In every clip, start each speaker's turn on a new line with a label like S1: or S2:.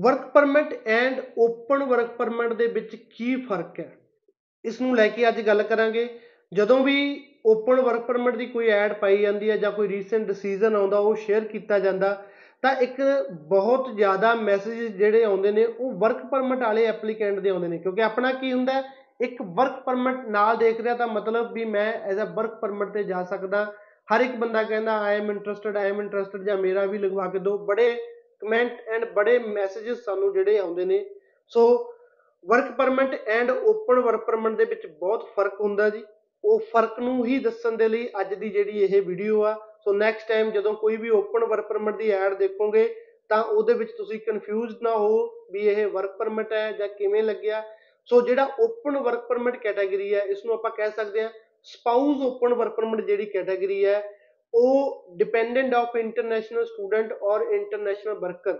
S1: Work permit and open work permit ਦੇ ਵਿੱਚ ਕੀ ਫ਼ਰਕ ਹੈ? ਇਸ ਨੂੰ ਲੈ ਕੇ ਅੱਜ ਗੱਲ ਕਰਾਂਗੇ। ਜਦੋਂ ਵੀ ਓਪਨ ਵਰਕ ਪਰਮਿਟ ਦੀ ਕੋਈ ਐਡ ਪਾਈ ਜਾਂਦੀ ਹੈ ਜਾਂ ਕੋਈ ਰੀਸੈਂਟ ਡਿਸੀਜਨ ਆਉਂਦਾ, ਉਹ ਸ਼ੇਅਰ ਕੀਤਾ ਜਾਂਦਾ, ਤਾਂ ਇੱਕ ਬਹੁਤ ਜ਼ਿਆਦਾ ਮੈਸੇਜ ਜਿਹੜੇ ਆਉਂਦੇ ਨੇ, ਉਹ ਵਰਕ ਪਰਮਿਟ ਵਾਲੇ ਐਪਲੀਕੈਂਟ ਦੇ ਆਉਂਦੇ ਨੇ। ਕਿਉਂਕਿ ਆਪਣਾ ਕੀ ਹੁੰਦਾ ਇੱਕ ਵਰਕ ਪਰਮਿਟ ਨਾਲ ਦੇਖ ਰਿਹਾ ਤਾਂ ਮਤਲਬ ਵੀ ਮੈਂ ਐਜ਼ ਅ ਵਰਕ ਪਰਮਿਟ ਤੇ ਜਾ ਸਕਦਾ। ਹਰ ਇੱਕ ਬੰਦਾ ਕਹਿੰਦਾ I am interested I am interested ਜਾਂ ਮੇਰਾ ਵੀ ਲਗਵਾ ਕੇ ਦਿਓ ਬੜੇ ਕਮੈਂਟ ਐਂਡ ਬੜੇ ਮੈਸੇजेस ਸਾਨੂੰ ਜਿਹੜੇ ਆਉਂਦੇ ਨੇ। So work permit and open work permit ਦੇ ਵਿੱਚ ਬਹੁਤ ਫ਼ਰਕ ਹੁੰਦਾ ਜੀ। ਉਹ ਫ਼ਰਕ ਨੂੰ ਹੀ ਦੱਸਣ ਦੇ ਲਈ ਅੱਜ ਦੀ ਜਿਹੜੀ ਇਹ ਵੀਡੀਓ ਆ। ਸੋ ਨੈਕਸਟ ਟਾਈਮ ਜਦੋਂ ਕੋਈ ਵੀ ਓਪਨ ਵਰਕ ਪਰਮਿਟ ਦੀ ਐਡ ਦੇਖੋਗੇ, ਤਾਂ ਉਹਦੇ ਵਿੱਚ ਤੁਸੀਂ ਕਨਫਿਊਜ਼ ਨਾ ਹੋ ਵੀ ਇਹ ਵਰਕ ਪਰਮਿਟ ਹੈ ਜਾਂ ਕਿਵੇਂ ਲੱਗਿਆ। ਸੋ ਜਿਹੜਾ ਓਪਨ ਵਰਕ ਪਰਮਿਟ ਕੈਟਾਗਰੀ ਹੈ ਇਸ ਨੂੰ ਆਪਾਂ ਕਹਿ ਸਕਦੇ ਹਾਂ ਸਪਾਊਸ ਓਪਨ ਵਰਕ ਪਰਮਿਟ ਜਿਹੜੀ ਕੈਟਾਗਰੀ ਹੈ ਉਹ ਡਿਪੈਂਡੈਂਟ ਆਫ ਇੰਟਰਨੈਸ਼ਨਲ ਸਟੂਡੈਂਟ ਔਰ ਇੰਟਰਨੈਸ਼ਨਲ ਵਰਕਰ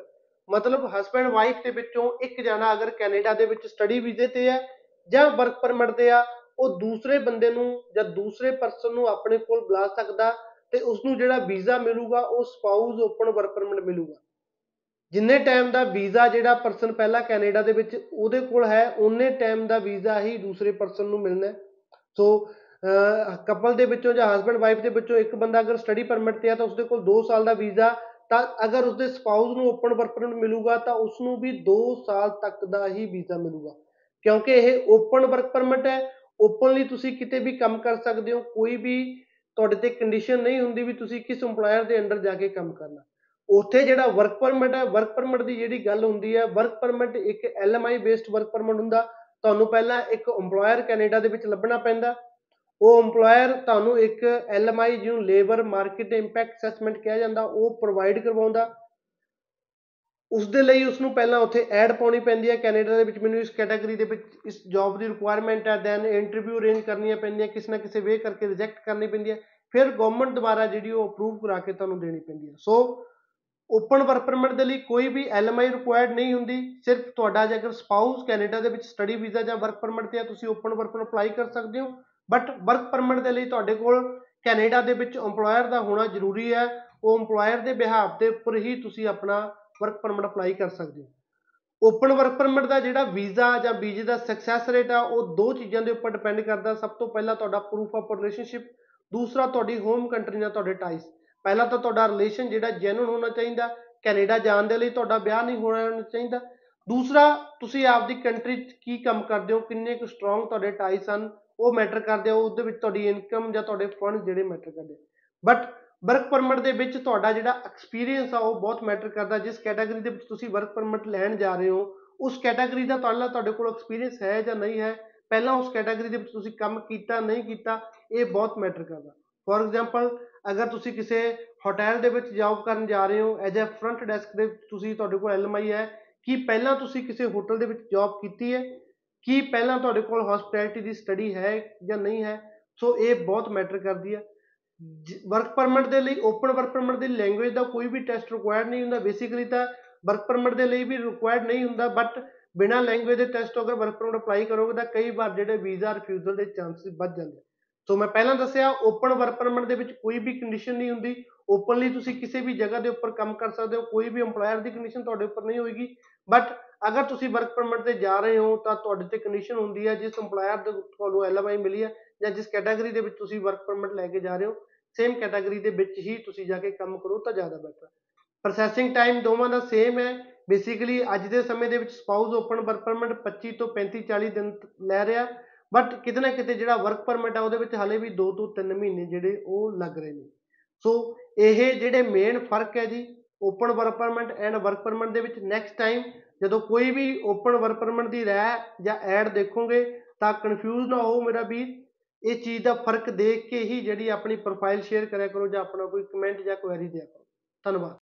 S1: ਮਤਲਬ ਹਸਬੰਡ ਵਾਈਫ ਦੇ ਵਿੱਚੋਂ ਇੱਕ ਜਣਾ ਅਗਰ ਕੈਨੇਡਾ ਦੇ ਵਿੱਚ ਸਟੱਡੀ ਵੀਜ਼ੇ ਤੇ ਹੈ ਜਾਂ ਵਰਕ ਪਰਮਿਟ ਤੇ ਆ, ਉਹ ਦੂਸਰੇ ਬੰਦੇ ਨੂੰ ਜਾਂ ਦੂਸਰੇ ਪਰਸਨ ਨੂੰ ਆਪਣੇ ਕੋਲ ਬੁਲਾ ਸਕਦਾ ਤੇ ਉਸ ਨੂੰ ਜਿਹੜਾ ਵੀਜ਼ਾ ਮਿਲੂਗਾ, ਉਹ ਸਪਾਊਸ ਓਪਨ ਵਰਕ ਪਰਮਿਟ ਮਿਲੂਗਾ। ਜਿੰਨੇ ਟਾਈਮ ਦਾ ਵੀਜ਼ਾ ਜਿਹੜਾ ਪਰਸਨ ਪਹਿਲਾਂ ਕੈਨੇਡਾ ਦੇ ਵਿੱਚ ਉਹਦੇ ਕੋਲ ਹੈ, ਉਹਨੇ ਟਾਈਮ ਦਾ ਵੀਜ਼ਾ ਹੀ ਦੂਸਰੇ ਪਰਸਨ ਨੂੰ ਮਿਲਣਾ ਸੋ ਕਪਲ ਦੇ ਵਿੱਚੋਂ ਜਾਂ ਹਸਬੰਡ ਵਾਈਫ ਦੇ ਵਿੱਚੋਂ ਇੱਕ ਬੰਦਾ ਅਗਰ ਸਟੱਡੀ ਪਰਮਿਟ ਤੇ ਆ ਤਾਂ ਉਸਦੇ ਕੋਲ 2 ਸਾਲ ਦਾ ਵੀਜ਼ਾ ਤਾਂ ਅਗਰ ਉਸਦੇ ਸਪਾਊਸ ਨੂੰ ਓਪਨ ਵਰਕ ਪਰਮਿਟ ਮਿਲੂਗਾ ਤਾਂ ਉਸ ਨੂੰ ਵੀ 2 ਸਾਲ ਤੱਕ ਦਾ ਹੀ ਵੀਜ਼ਾ ਮਿਲੂਗਾ। ਕਿਉਂਕਿ ਇਹ ਓਪਨ ਵਰਕ ਪਰਮਿਟ ਹੈ। ਓਪਨਲੀ ਤੁਸੀਂ ਕਿਤੇ ਵੀ ਕੰਮ ਕਰ ਸਕਦੇ ਹੋ। ਕੋਈ ਵੀ ਤੁਹਾਡੇ ਤੇ ਕੰਡੀਸ਼ਨ ਨਹੀਂ ਹੁੰਦੀ ਵੀ ਤੁਸੀਂ ਕਿਸ ਏਮਪਲਾਇਰ ਦੇ ਅੰਡਰ ਜਾ ਕੇ ਕੰਮ ਕਰਨਾ। ਉੱਥੇ ਜਿਹੜਾ ਵਰਕ ਪਰਮਿਟ ਹੈ ਵਰਕ ਪਰਮਿਟ ਦੀ ਜਿਹੜੀ ਗੱਲ ਹੁੰਦੀ ਹੈ ਵਰਕ ਪਰਮਿਟ ਇੱਕ ਐਲਐਮਆਈ ਬੇਸਡ ਵਰਕ ਪਰਮਿਟ ਹੁੰਦਾ। ਤੁਹਾਨੂੰ ਪਹਿਲਾਂ ਇੱਕ ਏਮਪਲਾਇਰ ਕੈਨੇਡਾ ਦੇ ਵਿੱਚ ਲੱਭਣਾ ਪੈਂਦਾ। ਉਹ ਏਮਪਲਾਇਰ ਤੁਹਾਨੂੰ ਇੱਕ ਐਲਐਮਆਈ ਜਿਹਨੂੰ ਲੇਬਰ ਮਾਰਕੀਟ ਇੰਪੈਕਟ ਅਸੈਸਮੈਂਟ ਕਿਹਾ ਜਾਂਦਾ, ਉਹ ਪ੍ਰੋਵਾਈਡ ਕਰਵਾਉਂਦਾ। ਉਸ ਦੇ ਲਈ ਉਸ ਨੂੰ ਪਹਿਲਾਂ ਉੱਥੇ ਐਡ ਪਾਉਣੀ ਪੈਂਦੀ ਹੈ। ਕੈਨੇਡਾ ਦੇ ਵਿੱਚ ਮੈਨੂੰ ਇਸ ਕੈਟਾਗਰੀ ਦੇ ਵਿੱਚ ਇਸ ਜੌਬ ਦੀ ਰਿਕੁਆਇਰਮੈਂਟ ਹੈ। ਦੈਨ ਇੰਟਰਵਿਊ ਅਰੇਂਜ ਕਰਨੀਆਂ ਪੈਂਦੀਆਂ, ਕਿਸੇ ਨਾ ਕਿਸੇ ਵੇ ਕਰਕੇ ਰਿਜੈਕਟ ਕਰਨੀ ਪੈਂਦੀ ਹੈ। ਫਿਰ ਗਵਰਨਮੈਂਟ ਦੁਆਰਾ ਜਿਹੜੀ ਉਹ ਅਪਰੂਵ ਕਰਾ ਕੇ ਤੁਹਾਨੂੰ ਦੇਣੀ ਪੈਂਦੀ ਹੈ। ਸੋ ਓਪਨ ਵਰਕ ਪਰਮਿਟ ਦੇ ਲਈ ਕੋਈ ਵੀ ਐਲਐਮਆਈ ਰਿਕੁਆਇਰਡ ਨਹੀਂ ਹੁੰਦੀ। ਸਿਰਫ ਤੁਹਾਡਾ ਜੇਕਰ ਸਪਾਊਸ ਕੈਨੇਡਾ ਦੇ ਵਿੱਚ ਸਟੱਡੀ ਵੀਜ਼ਾ ਜਾਂ ਵਰਕ ਪਰਮਿਟ ਤੇ ਆ, ਤੁਸੀਂ ਓਪਨ ਵਰਕ ਪਰਮਿਟ ਅਪਲਾਈ ਕਰ ਸਕਦੇ ਹੋ। ਬਟ ਵਰਕ ਪਰਮਿਟ ਦੇ ਲਈ ਤੁਹਾਡੇ ਕੋਲ ਕੈਨੇਡਾ ਦੇ ਵਿੱਚ ਏਮਪਲਾਇਰ ਦਾ ਹੋਣਾ ਜ਼ਰੂਰੀ ਹੈ। ਉਹ ਏਮਪਲਾਇਰ ਦੇ ਬਿਹਾਫ ਦੇ ਉੱਪਰ ਹੀ ਤੁਸੀਂ ਆਪਣਾ ਵਰਕ ਪਰਮਿਟ ਅਪਲਾਈ ਕਰ ਸਕਦੇ ਹੋ। ਓਪਨ ਵਰਕ ਪਰਮਿਟ ਦਾ ਜਿਹੜਾ ਵੀਜ਼ਾ ਜਾਂ ਵੀਜ਼ੇ ਦਾ ਸਕਸੈਸ ਰੇਟ ਆ, ਉਹ ਦੋ ਚੀਜ਼ਾਂ ਦੇ ਉੱਪਰ ਡਿਪੈਂਡ ਕਰਦਾ। ਸਭ ਤੋਂ ਪਹਿਲਾਂ ਤੁਹਾਡਾ ਪ੍ਰੂਫ ਆਫ ਰਿਲੇਸ਼ਨਸ਼ਿਪ ਦੂਸਰਾ ਤੁਹਾਡੀ ਹੋਮ ਕੰਟਰੀ ਨਾਲ ਤੁਹਾਡੇ ਟਾਈਸ ਪਹਿਲਾਂ ਤਾਂ ਤੁਹਾਡਾ ਰਿਲੇਸ਼ਨ ਜਿਹੜਾ ਜੈਨੂਨ ਹੋਣਾ ਚਾਹੀਦਾ। ਕੈਨੇਡਾ ਜਾਣ ਦੇ ਲਈ ਤੁਹਾਡਾ ਵਿਆਹ ਨਹੀਂ ਹੋਣਾ ਚਾਹੀਦਾ। ਦੂਸਰਾ, ਤੁਸੀਂ ਆਪਦੀ ਕੰਟਰੀ 'ਚ ਕੀ ਕੰਮ ਕਰਦੇ ਹੋ? ਕਿੰਨੇ ਕੁ ਸਟਰੋਂਗ ਤੁਹਾਡੇ ਟਾਈਸ ਹਨ? ਉਹ ਮੈਟਰ ਕਰਦੇ ਆ ਉਹਦੇ ਵਿੱਚ ਤੁਹਾਡੀ ਇਨਕਮ ਜਾਂ ਤੁਹਾਡੇ ਫੰਡ ਜਿਹੜੇ ਮੈਟਰ ਕਰਦੇ ਬਟ ਵਰਕ ਪਰਮਿਟ ਦੇ ਵਿੱਚ ਤੁਹਾਡਾ ਜਿਹੜਾ ਐਕਸਪੀਰੀਅੰਸ ਆ, ਉਹ ਬਹੁਤ ਮੈਟਰ ਕਰਦਾ। ਜਿਸ ਕੈਟਾਗਰੀ ਦੇ ਵਿੱਚ ਤੁਸੀਂ ਵਰਕ ਪਰਮਿਟ ਲੈਣ ਜਾ ਰਹੇ ਹੋ, ਉਸ ਕੈਟਾਗਰੀ ਦਾ ਤੁਹਾਡਾ ਤੁਹਾਡੇ ਕੋਲ ਐਕਸਪੀਰੀਅੰਸ ਹੈ ਜਾਂ ਨਹੀਂ ਹੈ, ਪਹਿਲਾਂ ਉਸ ਕੈਟਾਗਰੀ ਦੇ ਵਿੱਚ ਤੁਸੀਂ ਕੰਮ ਕੀਤਾ, ਨਹੀਂ ਕੀਤਾ, ਇਹ ਬਹੁਤ ਮੈਟਰ ਕਰਦਾ। ਫੋਰ ਐਗਜ਼ਾਮਪਲ ਅਗਰ ਤੁਸੀਂ ਕਿਸੇ ਹੋਟਲ ਦੇ ਵਿੱਚ ਜੌਬ ਕਰਨ ਜਾ ਰਹੇ ਹੋ ਐਜ਼ ਅ ਫਰੰਟ ਡੈਸਕ ਦੇ ਤੁਸੀਂ, ਤੁਹਾਡੇ ਕੋਲ ਐਲਐਮਆਈ ਹੈ ਕੀ ਪਹਿਲਾਂ ਤੁਸੀਂ ਕਿਸੇ ਹੋਟਲ ਦੇ ਵਿੱਚ ਜੌਬ ਕੀਤੀ ਹੈ ਕੀ ਪਹਿਲਾਂ ਤੁਹਾਡੇ ਕੋਲ ਹਸਪਿਟੈਲਿਟੀ ਦੀ ਸਟੱਡੀ ਹੈ ਜਾਂ ਨਹੀਂ ਹੈ, ਸੋ ਇਹ ਬਹੁਤ ਮੈਟਰ ਕਰਦੀ ਹੈ। ਵਰਕ ਪਰਮਿਟ ਦੇ ਲਈ ਓਪਨ ਵਰਕ ਪਰਮਿਟ ਦੀ ਲੈਂਗੁਏਜ ਦਾ ਕੋਈ ਵੀ ਟੈਸਟ ਰਿਕੁਆਇਰਡ ਨਹੀਂ ਹੁੰਦਾ ਬੇਸਿਕਲੀ ਤਾਂ ਵਰਕ ਪਰਮਿਟ ਦੇ ਲਈ ਵੀ ਰਿਕੁਆਇਰਡ ਨਹੀਂ ਹੁੰਦਾ ਬਟ ਬਿਨਾ ਲੈਂਗੁਏਜ ਦੇ ਟੈਸਟ ਅਗਰ ਵਰਕ ਪਰਮਿਟ ਅਪਲਾਈ ਕਰੋਗੇ ਤਾਂ ਕਈ ਵਾਰ ਜਿਹੜੇ ਵੀਜ਼ਾ ਰਿਫਿਊਜ਼ਲ ਦੇ ਚਾਂਸਸ ਵੱਧ ਜਾਂਦੇ ਸੋ ਮੈਂ ਪਹਿਲਾਂ ਦੱਸਿਆ ਓਪਨ ਵਰਕ ਪਰਮਿਟ ਦੇ ਵਿੱਚ ਕੋਈ ਵੀ ਕੰਡੀਸ਼ਨ ਨਹੀਂ ਹੁੰਦੀ। ਓਪਨਲੀ ਤੁਸੀਂ ਕਿਸੇ ਵੀ ਜਗ੍ਹਾ ਦੇ ਉੱਪਰ ਕੰਮ ਕਰ ਸਕਦੇ ਹੋ, ਕੋਈ ਵੀ ਏਮਪਲਾਇਰ ਦੀ ਕੰਡੀਸ਼ਨ ਤੁਹਾਡੇ ਉੱਪਰ ਨਹੀਂ ਹੋਏਗੀ ਬਟ ਅਗਰ ਤੁਸੀਂ ਵਰਕ ਪਰਮਿਟ ਤੇ ਜਾ ਰਹੇ ਹੋ, ਤਾਂ ਤੁਹਾਡੇ ਤੇ ਕੰਡੀਸ਼ਨ ਹੁੰਦੀ ਹੈ, ਜਿਸ ਏਮਪਲਾਇਰ ਦੇ ਤੁਹਾਨੂੰ ਐਲਐਮਆਈ ਮਿਲੀ ਹੈ, ਜਾਂ ਜਿਸ ਕੈਟਾਗਰੀ ਦੇ ਵਿੱਚ ਤੁਸੀਂ ਵਰਕ ਪਰਮਿਟ ਲੈ ਕੇ ਜਾ ਰਹੇ ਹੋ ਸੇਮ ਕੈਟਾਗਰੀ ਦੇ ਵਿੱਚ ਹੀ ਤੁਸੀਂ ਜਾ ਕੇ ਕੰਮ ਕਰੋ ਤਾਂ ਜ਼ਿਆਦਾ ਬੈਟਰ ਪ੍ਰੋਸੈਸਿੰਗ ਟਾਈਮ ਦੋਵਾਂ ਦਾ ਸੇਮ ਹੈ। ਬੇਸਿਕਲੀ ਅੱਜ ਦੇ ਸਮੇਂ ਦੇ ਵਿੱਚ ਸਪਾਊਸ ਓਪਨ ਵਰਕ ਪਰਮਿਟ 25 ਤੋਂ 35 40 ਦਿਨ ਲੈ ਰਿਹਾ ਬਟ ਕਿਤੇ ਨਾ ਕਿਤੇ ਜਿਹੜਾ ਵਰਕ ਪਰਮਿਟ ਆ, ਉਹਦੇ ਵਿੱਚ ਹਲੇ ਵੀ 2 ਤੋਂ 3 ਮਹੀਨੇ ਜਿਹੜੇ ਉਹ ਲੱਗ ਰਹੇ ਨੇ। ਸੋ ਇਹ ਜਿਹੜੇ ਮੇਨ ਫ਼ਰਕ ਹੈ ਜੀ open work permit and work permit ਦੇ ਵਿੱਚ ਨੈਕਸਟ ਟਾਈਮ ਜਦੋਂ ਕੋਈ ਵੀ ਓਪਨ ਵਰਕ ਪਰਮਿਟ ਦੀ ਰਹਿ ਜਾਂ ਐਡ ਦੇਖੋਗੇ ਤਾਂ ਕਨਫਿਊਜ਼ ਨਾ ਹੋ ਮੇਰਾ ਵੀਰ। ਇਹ ਚੀਜ਼ ਦਾ ਫ਼ਰਕ ਦੇਖ ਕੇ ਹੀ ਜਿਹੜੀ ਆਪਣੀ ਪ੍ਰੋਫਾਈਲ ਸ਼ੇਅਰ ਕਰਿਆ ਕਰੋ ਜਾਂ ਆਪਣਾ ਕੋਈ ਕਮੈਂਟ ਜਾਂ ਕੁਐਰੀ ਦਿਆ ਕਰੋ। ਧੰਨਵਾਦ।